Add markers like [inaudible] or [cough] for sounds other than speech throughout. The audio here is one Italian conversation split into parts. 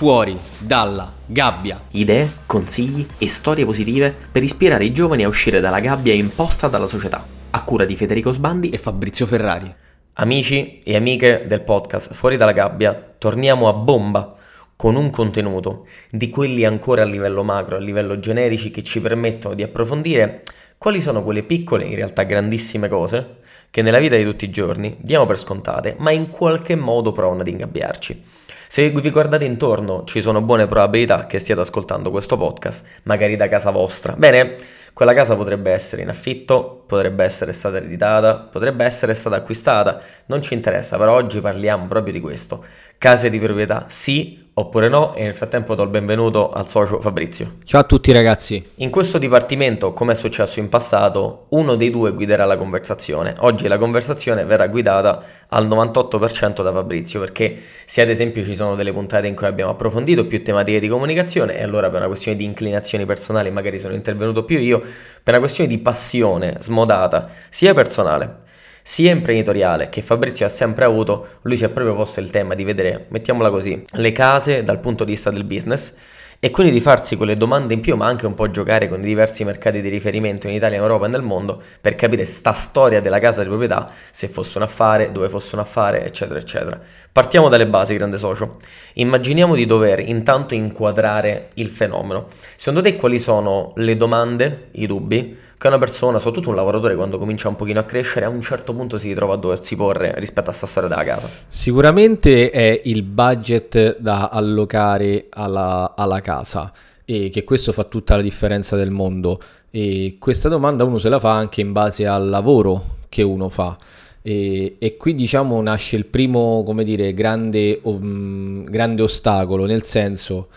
fuori dalla gabbia. Idee, consigli e storie positive per ispirare i giovani a uscire dalla gabbia imposta dalla società. A cura di Federico Sbandi e Fabrizio Ferrari. Amici e amiche del podcast Fuori dalla gabbia, torniamo a bomba con un contenuto di quelli ancora a livello macro, a livello generici che ci permettono di approfondire quali sono quelle piccole, in realtà grandissime cose che nella vita di tutti i giorni diamo per scontate, ma in qualche modo provano ad ingabbiarci. Se vi guardate intorno, ci sono buone probabilità che stiate ascoltando questo podcast, magari da casa vostra. Bene, quella casa potrebbe essere in affitto, potrebbe essere stata ereditata, potrebbe essere stata acquistata, non ci interessa, però oggi parliamo proprio di questo. Case di proprietà sì oppure no e nel frattempo do il benvenuto al socio Fabrizio. Ciao a tutti ragazzi. In questo dipartimento, come è successo in passato, uno dei due guiderà la conversazione. Oggi la conversazione verrà guidata al 98% da Fabrizio perché se ad esempio ci sono delle puntate in cui abbiamo approfondito più tematiche di comunicazione e allora per una questione di inclinazioni personali magari sono intervenuto più io, per una questione di passione smodata sia personale sia imprenditoriale che Fabrizio ha sempre avuto, lui si è proprio posto il tema di vedere, mettiamola così, le case dal punto di vista del business e quindi di farsi quelle domande in più, ma anche un po' giocare con i diversi mercati di riferimento in Italia, in Europa e nel mondo per capire sta storia della casa di proprietà, se fosse un affare, dove fosse un affare, eccetera, eccetera. Partiamo dalle basi, grande socio. Immaginiamo di dover intanto inquadrare il fenomeno. Secondo te quali sono le domande, i dubbi? Che una persona, soprattutto un lavoratore, quando comincia un pochino a crescere, a un certo punto si ritrova a doversi porre rispetto a sta storia della casa? Sicuramente è il budget da allocare alla, alla casa e che questo fa tutta la differenza del mondo. E questa domanda uno se la fa anche in base al lavoro che uno fa. E, e, qui diciamo nasce il primo, come dire, grande, um, grande ostacolo, nel senso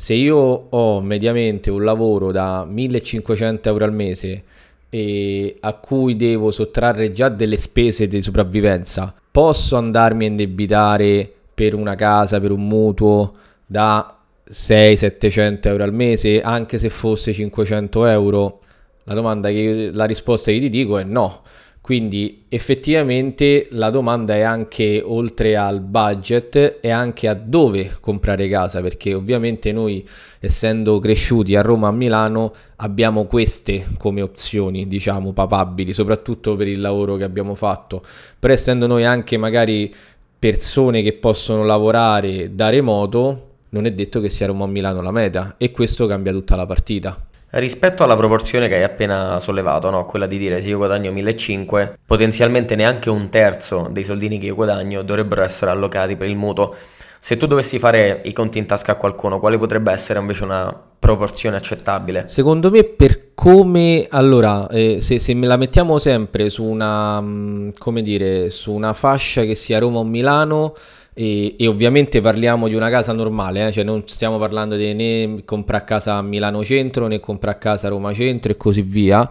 se io ho mediamente un lavoro da 1500 euro al mese e a cui devo sottrarre già delle spese di sopravvivenza, posso andarmi a indebitare per una casa, per un mutuo da 600-700 euro al mese, anche se fosse 500 euro? La, domanda che, la risposta che ti dico è no. Quindi effettivamente la domanda è anche oltre al budget e anche a dove comprare casa, perché ovviamente noi essendo cresciuti a Roma, a Milano, abbiamo queste come opzioni, diciamo, papabili, soprattutto per il lavoro che abbiamo fatto. Però essendo noi anche magari persone che possono lavorare da remoto, non è detto che sia Roma o Milano la meta e questo cambia tutta la partita. Rispetto alla proporzione che hai appena sollevato, no? quella di dire se io guadagno 1500, potenzialmente neanche un terzo dei soldini che io guadagno dovrebbero essere allocati per il mutuo. Se tu dovessi fare i conti in tasca a qualcuno, quale potrebbe essere invece una proporzione accettabile? Secondo me per come... Allora, eh, se, se, me la mettiamo sempre su una... Mm, come dire, su una fascia che sia Roma o Milano e, e, ovviamente parliamo di una casa normale, eh? cioè non stiamo parlando di né comprare casa a Milano Centro né comprare casa a Roma Centro e così via.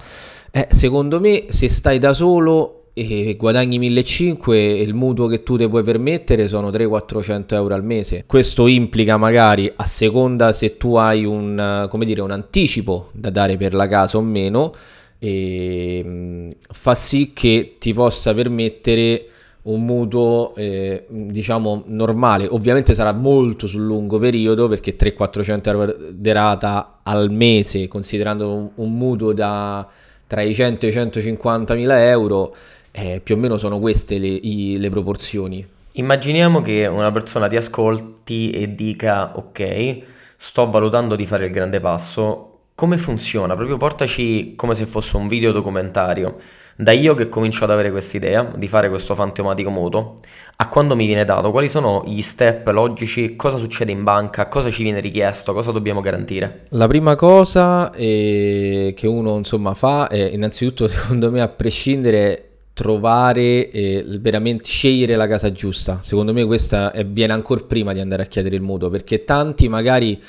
Eh, secondo me se stai da solo e guadagni 1.500 e il mutuo che tu ti puoi permettere sono 300-400 euro al mese. Questo implica magari a seconda se tu hai un, dire, un anticipo da dare per la casa o meno, e, mh, fa sì che ti possa permettere un mutuo eh, diciamo normale. Ovviamente sarà molto sul lungo periodo perché 300-400 euro di rata al mese considerando un, un mutuo da tra i 100 e i 150 mila euro eh, più o meno sono queste le, i, le proporzioni. Immaginiamo che una persona ti ascolti e dica ok sto valutando di fare il grande passo. Come funziona? Proprio portaci come se fosse un video documentario da io che comincio ad avere questa idea di fare questo fantomatico mutuo a quando mi viene dato, quali sono gli step logici, cosa succede in banca, cosa ci viene richiesto, cosa dobbiamo garantire? La prima cosa eh, che uno insomma fa è innanzitutto [laughs] secondo me a prescindere trovare eh, veramente scegliere la casa giusta. Secondo me questa è, viene ancora prima di andare a chiedere il mutuo perché tanti magari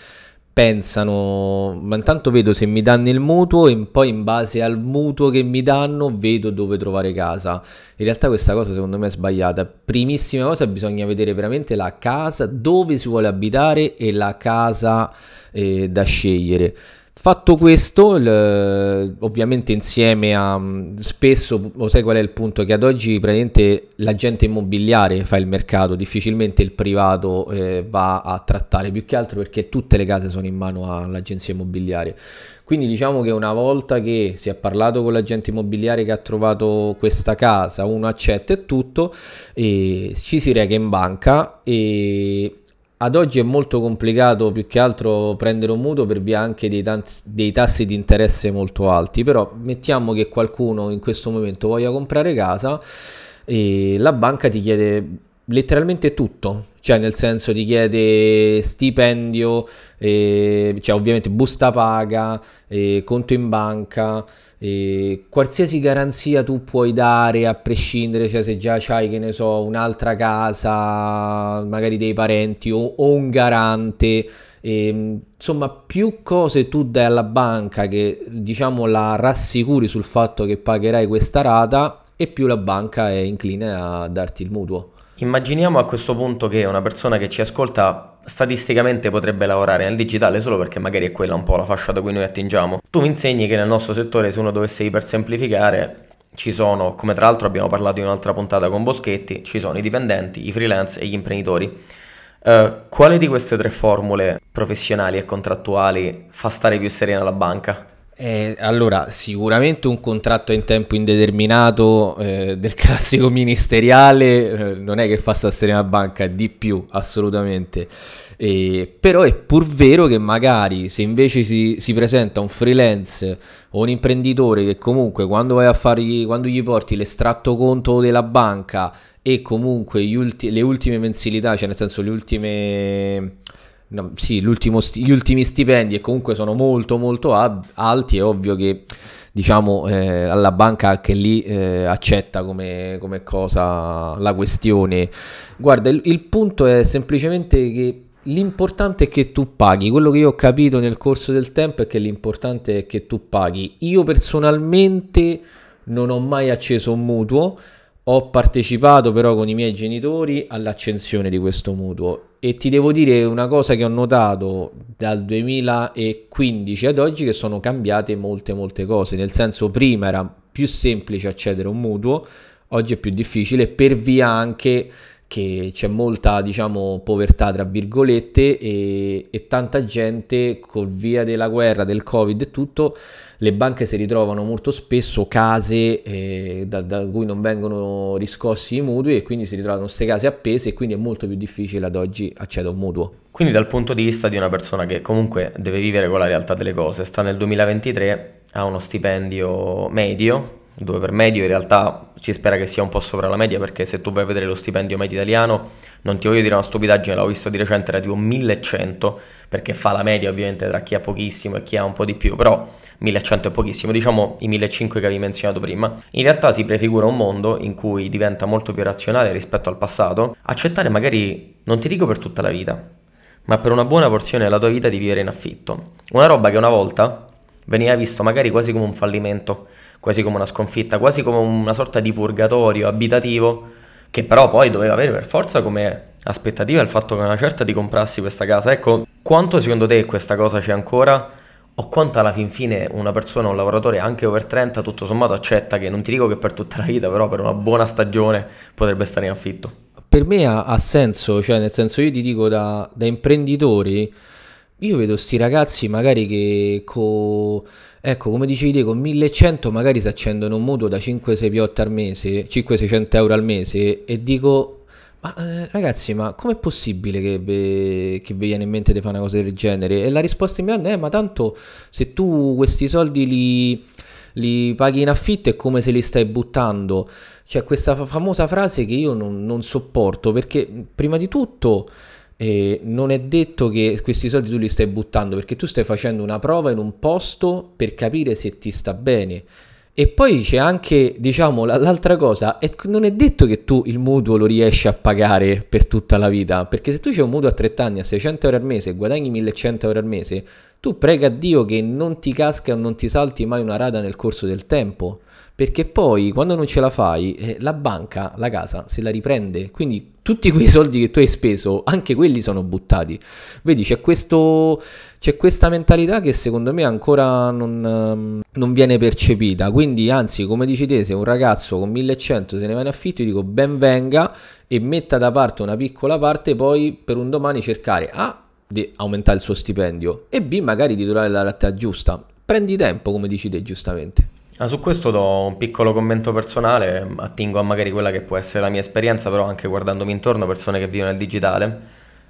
pensano, ma intanto vedo se mi danno il mutuo e poi in base al mutuo che mi danno vedo dove trovare casa. In realtà questa cosa secondo me è sbagliata. Primissima cosa bisogna vedere veramente la casa, dove si vuole abitare e la casa eh, da scegliere. Fatto questo, il, ovviamente insieme a spesso, lo sai qual è il punto? Che ad oggi praticamente l'agente immobiliare fa il mercato, difficilmente il privato eh, va a trattare, più che altro perché tutte le case sono in mano all'agenzia immobiliare. Quindi diciamo che una volta che si è parlato con l'agente immobiliare che ha trovato questa casa, uno accetta e tutto, e ci si reca in banca e ad oggi è molto complicato più che altro prendere un mutuo per via anche dei, tanti, dei, tassi di interesse molto alti, però mettiamo che qualcuno in questo momento voglia comprare casa e la banca ti chiede letteralmente tutto, cioè nel senso ti chiede stipendio, eh, cioè ovviamente busta paga, eh, conto in banca, e qualsiasi garanzia tu puoi dare a prescindere, cioè se già hai, che ne so, un'altra casa, magari dei parenti o, o un garante, e, ehm, insomma più cose tu dai alla banca che diciamo la rassicuri sul fatto che pagherai questa rata e più la banca è incline a darti il mutuo. Immaginiamo a questo punto che una persona che ci ascolta statisticamente potrebbe lavorare nel digitale solo perché magari è quella un po' la fascia da cui noi attingiamo. Tu mi insegni che nel nostro settore, se uno dovesse ipersemplificare, ci sono, come tra l'altro abbiamo parlato in un'altra puntata con Boschetti, ci sono i dipendenti, i freelance e gli imprenditori. Uh, quale di queste tre formule professionali e contrattuali fa stare più serena la banca? Eh, allora, sicuramente un contratto in tempo indeterminato eh, del [laughs] classico ministeriale eh, non è che fa stare a banca, di più, assolutamente. però è pur vero che magari se invece si, si, presenta un freelance o un imprenditore che comunque quando vai a fargli, quando gli porti l'estratto conto della banca e comunque ulti, le ultime mensilità, cioè nel senso le ultime no, sì, sti- gli ultimi stipendi e comunque sono molto molto ab- alti, è ovvio che diciamo eh, alla banca anche lì eh, accetta come, come, cosa la questione. Guarda, il, il punto è semplicemente che L'importante è che tu paghi, quello che io ho capito nel corso del tempo è che l'importante è che tu paghi. Io personalmente non ho mai acceso un mutuo, ho partecipato però con i miei genitori all'accensione di questo mutuo e ti devo dire una cosa che ho notato dal 2015 ad oggi che sono cambiate molte molte cose, nel senso prima era più semplice accedere a un mutuo, oggi è più difficile per via anche che c'è molta diciamo povertà tra virgolette e, e tanta gente col via della guerra, del covid e tutto le banche si ritrovano molto spesso case eh, da, da, cui non vengono riscossi i mutui e quindi si ritrovano queste case appese e quindi è molto più difficile ad oggi accedere a un mutuo. Quindi dal punto di vista di una persona che comunque deve vivere con la realtà delle cose, sta nel 2023, ha uno stipendio medio, dove per medio in realtà ci spera che sia un po' sopra la media perché se tu vai a vedere lo stipendio medio italiano, non ti voglio dire una stupidaggine, l'ho visto di recente, era tipo 1100 perché fa la media ovviamente tra chi ha pochissimo e chi ha un po' di più, però 1100 è pochissimo, diciamo i 1500 che avevi menzionato prima. In realtà si prefigura un mondo in cui diventa molto più razionale rispetto al passato, accettare magari, non ti dico per tutta la vita, ma per una buona porzione della tua vita di vivere in affitto. Una roba che una volta veniva visto magari quasi come un fallimento quasi come una sconfitta, quasi come una sorta di purgatorio abitativo che però poi doveva avere per forza come aspettativa il fatto che una certa ti comprassi questa casa. Ecco, quanto secondo te questa cosa c'è ancora? O quanto alla fin fine una persona, un lavoratore anche over 30, tutto sommato accetta che non ti dico che per tutta la vita, però per una buona stagione potrebbe stare in affitto? Per me ha, ha senso, cioè nel senso io ti dico da, da imprenditori, io vedo sti ragazzi magari che con Ecco, come dicevi te, con 1100 magari si accendono un mutuo da 5-6 piotte al mese, 5-600 euro al mese e dico, ma eh, ragazzi, ma com'è possibile che, ve, che vi viene in mente di fare una cosa del genere? E la risposta mi hanno è, ma tanto se tu questi soldi li, li paghi in affitto è come se li stai buttando. C'è questa famosa frase che io non, non sopporto perché prima di tutto eh, non è detto che questi soldi tu li stai buttando perché tu stai facendo una prova in un posto per capire se ti sta bene. E poi c'è anche, diciamo, l'altra cosa, è, non è detto che tu il mutuo lo riesci a pagare per tutta la vita, perché se tu c'hai un mutuo a 30 anni a 600 euro al mese e guadagni 1100 euro al mese, tu prega a Dio che non ti casca o non ti salti mai una rata nel corso del tempo, perché poi quando non ce la fai, eh, la banca, la casa, se la riprende, quindi tutti quei soldi che tu hai speso, anche quelli sono buttati. Vedi, c'è, questo, c'è questa mentalità che secondo me ancora non, ehm, non, viene percepita. Quindi, anzi, come dici te, se un ragazzo con 1100 se ne va in affitto, io dico ben venga e metta da parte una piccola parte, poi per un domani cercare A di aumentare il suo stipendio e B magari di trovare la realtà giusta. Prendi tempo, come dici te giustamente. Ah, su questo do un piccolo commento personale, attingo a magari quella che può essere la mia esperienza, però anche guardandomi intorno, persone che vivono nel digitale.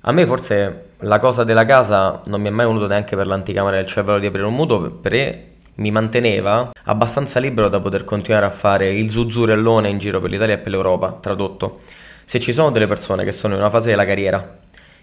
A me forse la cosa della casa non mi è mai venuto neanche per l'anticamera del cervello di aprire un mutuo, perché mi manteneva abbastanza libero da poter continuare a fare il zuzzurellone in giro per l'Italia e per l'Europa, tradotto. Se ci sono delle persone che sono in una fase della carriera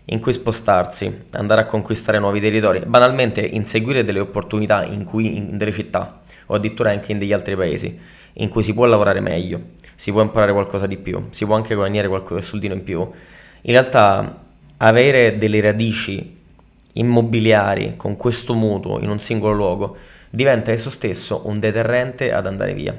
in cui spostarsi, andare a conquistare nuovi territori, banalmente inseguire delle opportunità in, cui, in delle città o addirittura anche in degli altri paesi in cui si può lavorare meglio, si può imparare qualcosa di più, si può anche guadagnare qualche soldino in più. In realtà avere delle radici immobiliari con questo mutuo in un singolo luogo diventa esso stesso un deterrente ad andare via.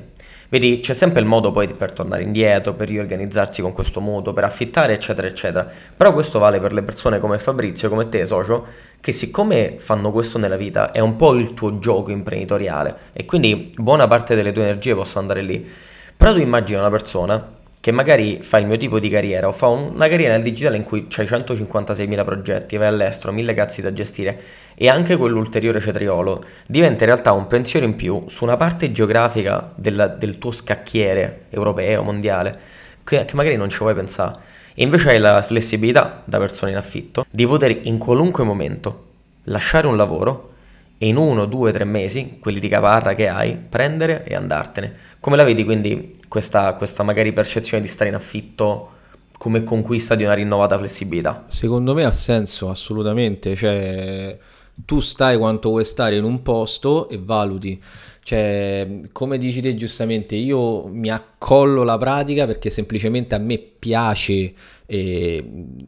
Vedi, c'è sempre il modo poi per tornare indietro, per riorganizzarsi con questo mutuo, per affittare, eccetera, eccetera. Però questo vale per le persone come Fabrizio, come te, socio, che siccome fanno questo nella vita è un po' il tuo gioco imprenditoriale e quindi buona parte delle tue energie possono andare lì. Però tu immagini una persona che magari fa il mio tipo di carriera o fa una carriera nel digitale in cui c'hai 156.000 progetti, vai all'estero, 1000 cazzi da gestire e anche quell'ulteriore cetriolo diventa in realtà un pensiero in più su una parte geografica della, del tuo scacchiere europeo, mondiale, che, che magari non ci vuoi pensare. E invece hai la flessibilità da persona in affitto di poter in qualunque momento lasciare un lavoro e in uno, due, tre mesi, quelli di caparra che hai, prendere e andartene. Come la vedi quindi questa, questa magari percezione di stare in affitto come conquista di una rinnovata flessibilità? Secondo me ha senso assolutamente, cioè tu stai quanto vuoi stare in un posto e valuti. Cioè, come dici te giustamente, io mi accollo la pratica perché semplicemente a me piace eh,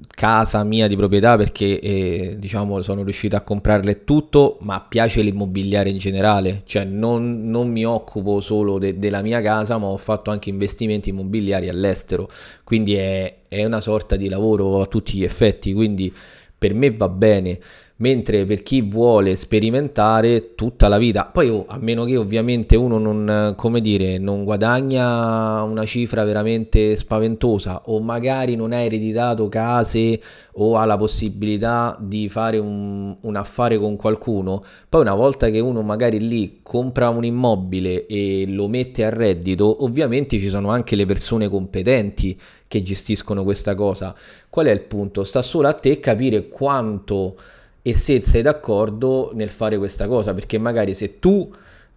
casa mia di proprietà perché eh, diciamo sono riuscito a comprarle tutto, ma piace l'immobiliare in generale, cioè non, non mi occupo solo de- della mia casa, ma ho fatto anche investimenti immobiliari all'estero, quindi è, è una sorta di lavoro a tutti gli effetti, quindi per me va bene mentre per chi vuole sperimentare tutta la vita, poi oh, a meno che ovviamente uno non, come dire, non guadagna una cifra veramente spaventosa o magari non ha ereditato case o ha la possibilità di fare un, un affare con qualcuno, poi una volta che uno magari lì compra un immobile e lo mette a reddito, ovviamente ci sono anche le persone competenti che gestiscono questa cosa. Qual è il punto? Sta solo a te capire quanto e se sei d'accordo nel fare questa cosa, perché magari se tu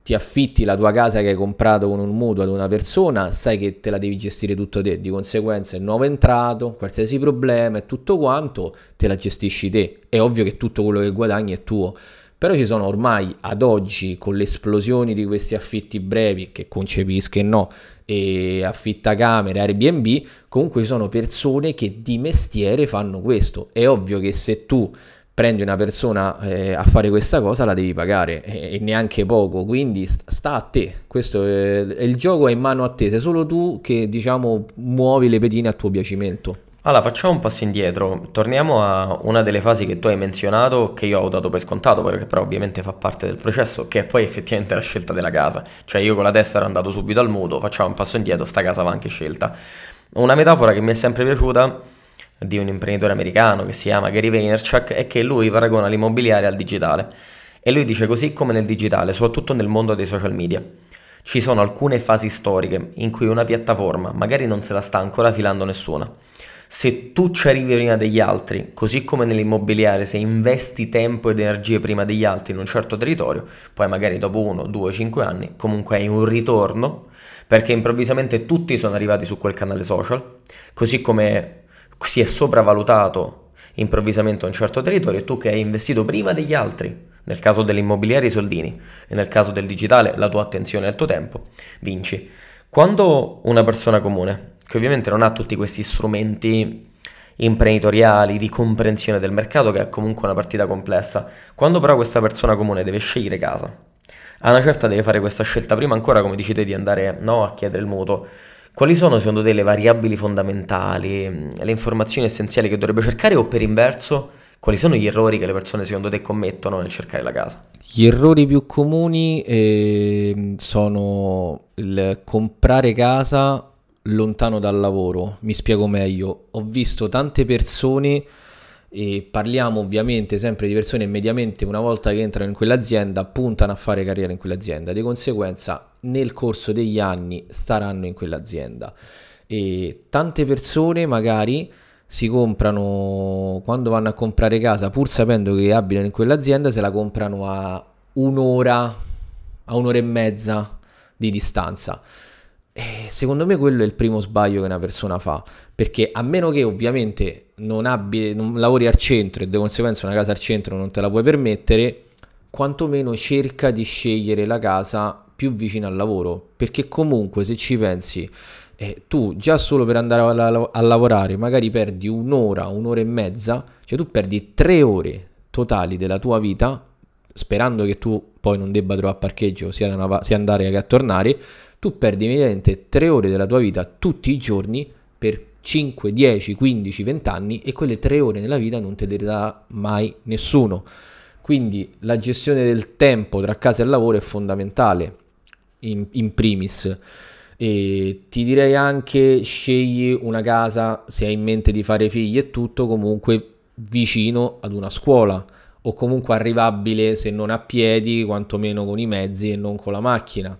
ti affitti la tua casa che hai comprato con un mutuo ad una persona, sai che te la devi gestire tutto te, di conseguenza il nuovo entrato, qualsiasi problema e tutto quanto te la gestisci te. È ovvio che tutto quello che guadagni è tuo. Però ci sono ormai ad oggi con le esplosioni di questi affitti brevi, che concepisco e no, e affittacamere, Airbnb, comunque ci sono persone che di mestiere fanno questo. È ovvio che se tu prendi una persona eh, a fare questa cosa la devi pagare e, e neanche poco. Quindi sta, a te. Questo è, il gioco è in mano a te. Sei solo tu che diciamo muovi le pedine a tuo piacimento. Allora facciamo un passo indietro. Torniamo a una delle fasi che tu hai menzionato che io ho dato per scontato perché però ovviamente fa parte del processo che è poi effettivamente la scelta della casa. Cioè io con la testa ero andato subito al mutuo facciamo un passo indietro sta casa va anche scelta. Una metafora che mi è sempre piaciuta di un imprenditore americano che si chiama Gary Vaynerchuk è che lui paragona l'immobiliare al digitale. E lui dice così come nel digitale, soprattutto nel mondo dei social media. Ci sono alcune fasi storiche in cui una piattaforma magari non se la sta ancora filando nessuna. Se tu ci arrivi prima degli altri, così come nell'immobiliare, se investi tempo ed energie prima degli altri in un certo territorio, poi magari dopo uno, due, cinque anni, comunque hai un ritorno, perché improvvisamente tutti sono arrivati su quel canale social, così come si è sopravvalutato improvvisamente un certo territorio e tu che hai investito prima degli altri, nel caso dell'immobiliare i soldini e nel caso del digitale la tua attenzione e il tuo tempo, vinci. Quando una persona comune, che ovviamente non ha tutti questi strumenti imprenditoriali, di comprensione del mercato, che è comunque una partita complessa, quando però questa persona comune deve scegliere casa, a una certa deve fare questa scelta prima ancora, come dici te, di andare no, a chiedere il mutuo, quali sono secondo te le variabili fondamentali, le informazioni essenziali che dovrebbe cercare o per inverso, quali sono gli errori che le persone secondo te commettono nel cercare la casa? Gli errori più comuni eh, sono il comprare casa lontano dal lavoro. Mi spiego meglio. Ho visto tante persone e parliamo ovviamente sempre di persone mediamente una volta che entrano in quell'azienda puntano a fare carriera in quell'azienda, di conseguenza nel corso degli anni staranno in quell'azienda. E tante persone magari si comprano quando vanno a comprare casa pur sapendo che abitano in quell'azienda se la comprano a un'ora a un'ora e mezza di distanza e secondo me quello è il primo sbaglio che una persona fa perché a meno che ovviamente non, abbi, non lavori al centro e di conseguenza una casa al centro non te la puoi permettere, quantomeno cerca di scegliere la casa più vicina al lavoro, perché comunque se ci pensi, eh, tu già solo per andare a, a, a, lavorare magari perdi un'ora, un'ora e mezza, cioè tu perdi tre ore totali della tua vita, sperando che tu poi non debba trovare parcheggio sia, una, sia andare che a tornare, tu perdi immediatamente tre ore della tua vita tutti i giorni per 5, 10, 15, 20 anni e quelle 3 ore nella vita non te le dà mai nessuno. Quindi la gestione del tempo tra casa e lavoro è fondamentale, in, in primis. E ti direi anche scegli una casa se hai in mente di fare figli e tutto comunque vicino ad una scuola o comunque arrivabile se non a piedi quantomeno con i mezzi e non con la macchina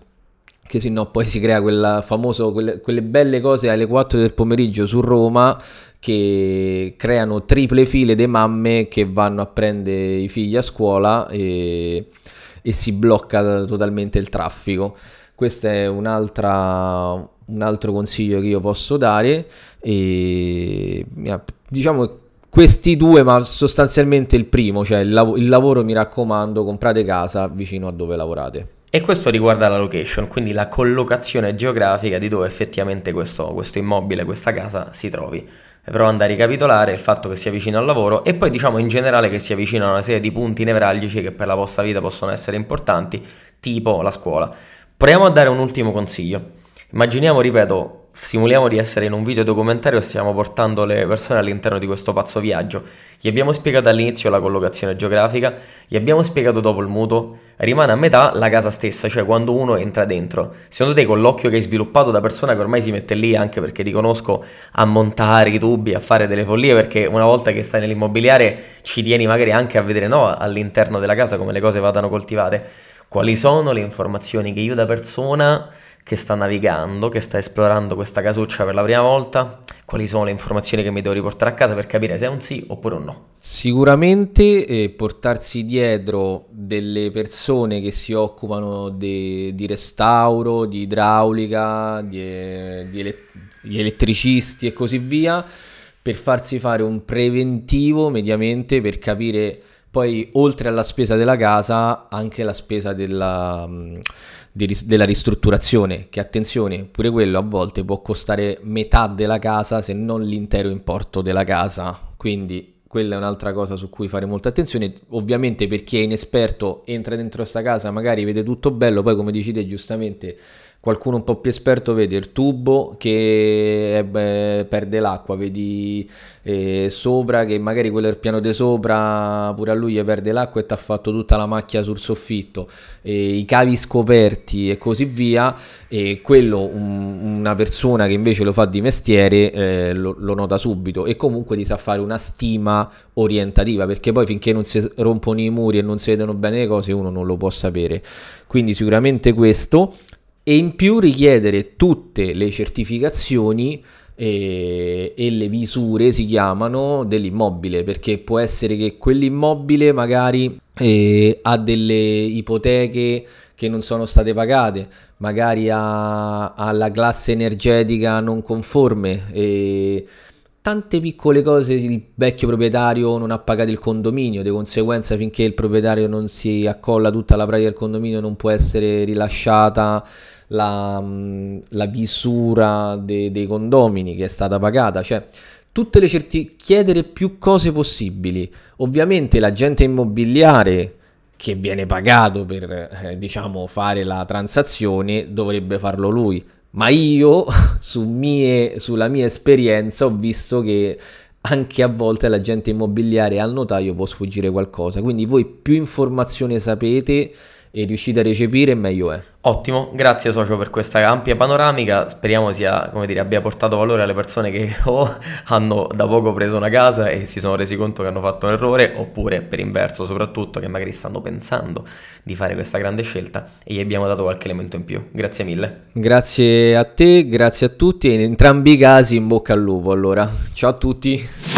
che se no poi si crea quella famoso, quelle, quelle belle cose alle 4 del pomeriggio su Roma che creano triple file di mamme che vanno a prendere i figli a scuola e, e si blocca totalmente il traffico. Questo è un altro consiglio che io posso dare e diciamo questi due ma sostanzialmente il primo cioè il, lav- il lavoro mi raccomando comprate casa vicino a dove lavorate e questo riguarda la location, quindi la collocazione geografica di dove effettivamente questo, questo immobile, questa casa si trovi. Andare a ricapitolare il fatto che sia vicino al lavoro e poi diciamo in generale che sia vicino a una serie di punti nevralgici che per la vostra vita possono essere importanti, tipo la scuola. Proviamo a dare un ultimo consiglio. Immaginiamo, ripeto, simuliamo di essere in un video documentario e stiamo portando le persone all'interno di questo pazzo viaggio. Gli abbiamo spiegato all'inizio la collocazione geografica, gli abbiamo spiegato dopo il mutuo, rimane a metà la casa stessa, cioè quando uno entra dentro. Secondo te con l'occhio che hai sviluppato da persona che ormai si mette lì anche perché ti conosco a montare i tubi, a fare delle follie, perché una volta che stai nell'immobiliare ci tieni magari anche a vedere no, all'interno della casa come le cose vadano coltivate. Quali sono le informazioni che io da persona che sta navigando, che sta esplorando questa casuccia per la prima volta, quali sono le informazioni che mi devo riportare a casa per capire se è un sì oppure un no. Sicuramente eh, portarsi dietro delle persone che si occupano de, di restauro, di idraulica, di, di, ele- di elettricisti e così via, per farsi fare un preventivo mediamente per capire poi oltre alla spesa della casa anche la spesa della di, della ristrutturazione, che attenzione, pure quello a volte può costare metà della casa se non l'intero importo della casa, quindi quella è un'altra cosa su cui fare molta attenzione. Ovviamente per chi è inesperto entra dentro questa casa, magari vede tutto bello, poi come dici te giustamente qualcuno un po' più esperto vede il tubo che eh, beh, perde l'acqua, vedi eh, sopra che magari quello del piano di sopra pure a lui perde l'acqua e ti ha fatto tutta la macchia sul soffitto, eh, i cavi scoperti e così via, e quello un, una persona che invece lo fa di mestiere eh, lo, lo, nota subito e comunque ti sa fare una stima orientativa perché poi finché non si rompono i muri e non si vedono bene le cose uno non lo può sapere. Quindi sicuramente questo e in più richiedere tutte le certificazioni e, e, le visure si chiamano dell'immobile perché può essere che quell'immobile magari eh, ha delle ipoteche che non sono state pagate magari ha, ha la classe energetica non conforme e tante piccole cose il vecchio proprietario non ha pagato il condominio, di conseguenza finché il proprietario non si accolla tutta la pratica del condominio non può essere rilasciata la, mm, la visura de, dei condomini che è stata pagata, cioè tutte le certi- chiedere più cose possibili. Ovviamente l'agente immobiliare che viene pagato per eh, diciamo fare la transazione dovrebbe farlo lui ma io [laughs] su mie, sulla mia esperienza ho visto che anche a volte l'agente immobiliare al notaio può sfuggire qualcosa, quindi voi più informazioni sapete e riuscite a recepire meglio è. Ottimo, grazie socio per questa ampia panoramica, speriamo sia, come dire, abbia portato valore alle persone che [laughs] o hanno da poco preso una casa e si sono resi conto che hanno fatto un errore, oppure per inverso soprattutto che magari stanno pensando di fare questa grande scelta e gli abbiamo dato qualche elemento in più. Grazie mille. Grazie a te, grazie a tutti e in entrambi i casi in bocca al lupo allora. Ciao a tutti.